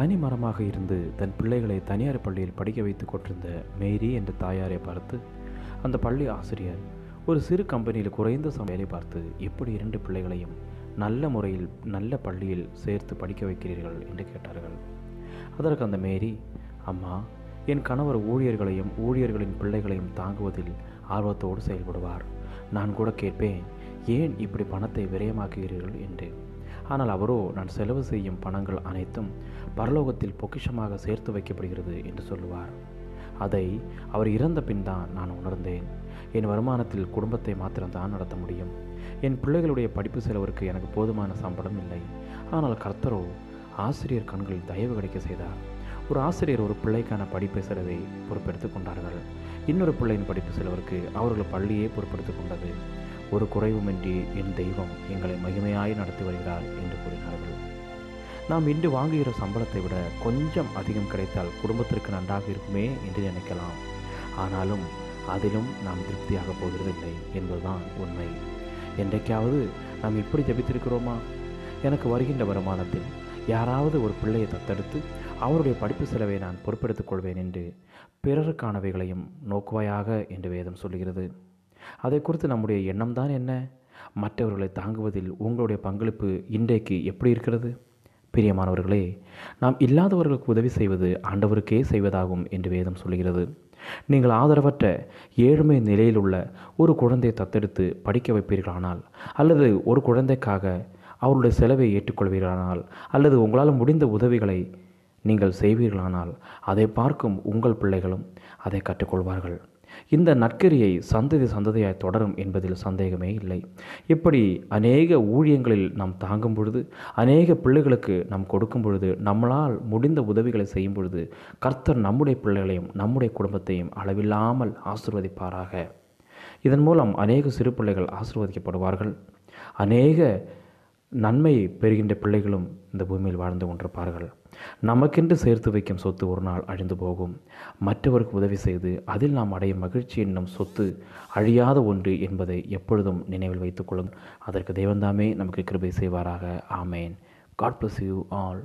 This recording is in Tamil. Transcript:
தனி மரமாக இருந்து தன் பிள்ளைகளை தனியார் பள்ளியில் படிக்க வைத்துக் கொண்டிருந்த மேரி என்ற தாயாரை பார்த்து அந்த பள்ளி ஆசிரியர் ஒரு சிறு கம்பெனியில் குறைந்த சமையலை வேலை பார்த்து எப்படி இரண்டு பிள்ளைகளையும் நல்ல முறையில் நல்ல பள்ளியில் சேர்த்து படிக்க வைக்கிறீர்கள்? என்று கேட்டார்கள். அதற்கு அந்த மேரி அம்மா என் கணவர் ஊழியர்களையும் ஊழியர்களின் பிள்ளைகளையும் தாங்குவதில் ஆர்வத்தோடு செயல்படுவார். நான் கூட கேட்பேன் ஏன் இப்படி பணத்தை விரயமாக்குகிறீர்கள்? என்று ஆனால் அவரோ நான் செலவு செய்யும் பணங்கள் அனைத்தும் பரலோகத்தில் பொக்கிஷமாக சேர்த்து வைக்கப்படுகிறது என்று சொல்லுவார். அதை அவர் இறந்த பின் தான் நான் உணர்ந்தேன். என் வருமானத்தில் குடும்பத்தை மாத்திரம்தான் நடத்த முடியும். என் பிள்ளைகளுடைய படிப்பு செலவிற்கு எனக்கு போதுமான சம்பளம் இல்லை. ஆனால் கர்த்தரோ ஆசிரியர் கண்களில் தயவு கிடைக்க செய்தார். ஒரு ஆசிரியர் ஒரு பிள்ளைக்கான படிப்பு செலவை பொறுப்பெடுத்துக் கொண்டார்கள். இன்னொரு பிள்ளையின் படிப்பு செலவிற்கு அவர்கள் பள்ளியே பொறுப்பெடுத்துக் கொண்டது. ஒரு குறைவுமின்றி என் தெய்வம் எங்களை மகிமையாய் நடத்தி வருகிறார் என்று கூறினார்கள். நாம் இன்று வாங்குகிற சம்பளத்தை விட கொஞ்சம் அதிகம் கிடைத்தால் குடும்பத்திற்கு நன்றாக இருக்குமே என்று நினைக்கலாம். ஆனாலும் அதிலும் நாம் திருப்தியாக போகிறதில்லை என்பதுதான் உண்மை. என்றைக்காவது நாம் இப்படி ஜபித்திருக்கிறோமா? எனக்கு வருகின்ற வருமானத்தில் யாராவது ஒரு பிள்ளையை தத்தெடுத்து அவருடைய படிப்பு செலவை நான் பொறுப்பெடுத்துக் கொள்வேன் என்று பிறருக்கானவைகளையும் நோக்குவாயாக என்று வேதம் சொல்கிறது அதை குறித்து நம்முடைய எண்ணம் தான் என்ன? மற்றவர்களை தாங்குவதில் உங்களுடைய பங்களிப்பு இன்றைக்கு எப்படி இருக்கிறது? பிரியமானவர்களே நாம் இல்லாதவர்களுக்கு உதவி செய்வது ஆண்டவருக்கே செய்வதாகும் என்று வேதம் சொல்கிறது நீங்கள் ஆதரவற்ற ஏழ்மை நிலையில் உள்ள ஒரு குழந்தையை தத்தெடுத்து படிக்க வைப்பீர்களானால் அல்லது ஒரு குழந்தைக்காக அவருடைய செலவை ஏற்றுக்கொள்வீர்களானால் அல்லது உங்களால் முடிந்த உதவிகளை நீங்கள் செய்வீர்களானால் அதை பார்க்கும் உங்கள் பிள்ளைகளும் அதை கற்றுக்கொள்வார்கள். இந்த நற்கரியை சந்ததி சந்ததியாய் தொடரும் என்பதில் சந்தேகமே இல்லை. இப்படி அநேக ஊழியங்களில் நாம் தாங்கும் பொழுது அநேக பிள்ளைகளுக்கு நாம் கொடுக்கும் பொழுது நம்மளால் முடிந்த உதவிகளை செய்யும் பொழுது கர்த்தர் நம்முடைய பிள்ளைகளையும் நம்முடைய குடும்பத்தையும் அளவில்லாமல் ஆசிர்வதிப்பாராக. இதன் மூலம் அநேக சிறு பிள்ளைகள் ஆசிர்வதிக்கப்படுவார்கள். அநேக நன்மை பெறுகின்ற பிள்ளைகளும் இந்த பூமியில் வாழ்ந்து கொண்டிருப்பார்கள். நமக்கென்று சேர்த்து வைக்கும் சொத்து ஒரு நாள் அழிந்து போகும். மற்றவருக்கு உதவி செய்து அதில் நாம் அடையும் மகிழ்ச்சி என்னும் சொத்து அழியாத ஒன்று என்பதை எப்பொழுதும் நினைவில் வைத்துக்கொள்ளும் அதற்கு தெய்வந்தாமே நமக்கு கிருபை செய்வாராக. ஆமேன். God bless you all